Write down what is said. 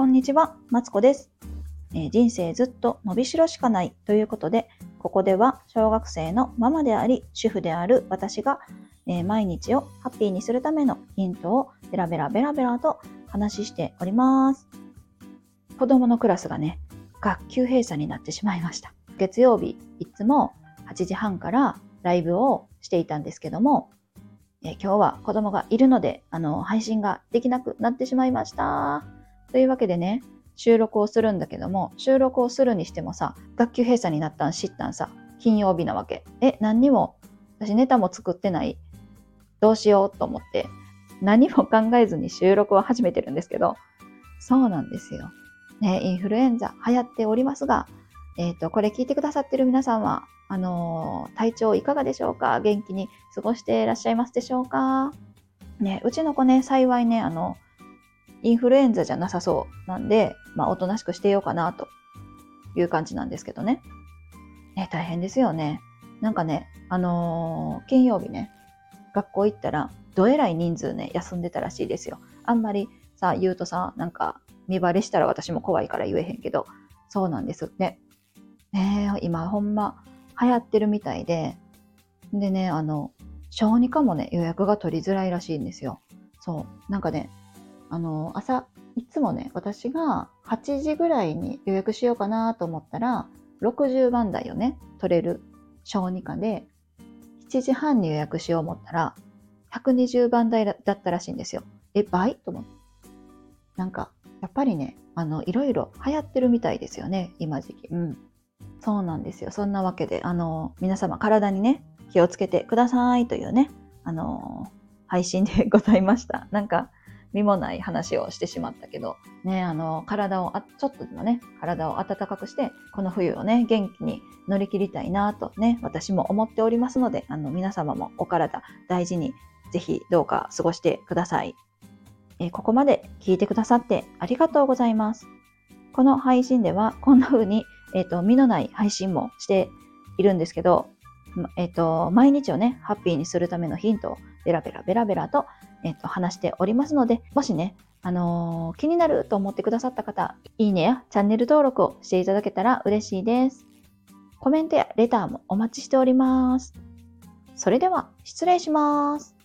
こんにちは、マツコです、えー人生ずっと伸びしろしかないということで、ここでは小学生のママであり、主婦である私が、えー毎日をハッピーにするためのヒントをベラベラベラベラと話しております。子供のクラスがね、学級閉鎖になってしまいました。月曜日、いつも8時半からライブをしていたんですけども、えー今日は子供がいるので、あの、配信ができなくなってしまいました。というわけでね、収録をするんだけども、収録をするにしてもさ、学級閉鎖になったん知ったんさ、金曜日なわけ。え、何にも、私ネタも作ってない。どうしようと思って、何も考えずに収録を始めてるんですけど、そうなんですよ。ね、インフルエンザ流行っておりますが、えっ、と、これ聞いてくださってる皆さんは、あのー体調いかがでしょうか？元気に過ごしていらっしゃいますでしょうか？ね、うちの子ね、幸いね、あの、インフルエンザじゃなさそうなんで、まあ、おとなしくしてようかなという感じなんですけどね。ね、大変ですよね。なんかね、あのー金曜日ね、学校行ったら、どえらい人数ね、休んでたらしいですよ。あんまりさ、言うとさ、なんか、見バレしたら私も怖いから言えへんけど、そうなんですって。ね今ほんま流行ってるみたいで、でね、あの、小児科もね、予約が取りづらいらしいんですよ。そう。なんかね、あの、朝、いつもね、私が8時ぐらいに予約しようかなと思ったら、60番台をね、取れる小児科で、7時半に予約しよう思ったら、120番台だだったらしいんですよ。え、倍？と思って。なんか、やっぱりね、あの、いろいろ流行ってるみたいですよね、今時期。うん。そうなんですよ。そんなわけで、あの、皆様体にね、気をつけてくださいというね、あの、配信でございました。なんか、身もない話をしてしまったけど、ね、あの、体をあ、ちょっとでもね、体を温かくして、この冬をね、元気に乗り切りたいなとね、私も思っておりますので、あの、皆様もお体大事に、ぜひどうか過ごしてください。えここまで聞いてくださってありがとうございます。この配信では、こんな風に、えっ、と、身のない配信もしているんですけど、えっ、と、毎日をね、ハッピーにするためのヒントをベラベラベラベラと、えっと、話しておりますので、もしね、あのー、気になると思ってくださった方、いいねやチャンネル登録をしていただけたら嬉しいです。コメントやレターもお待ちしております。それでは、失礼します。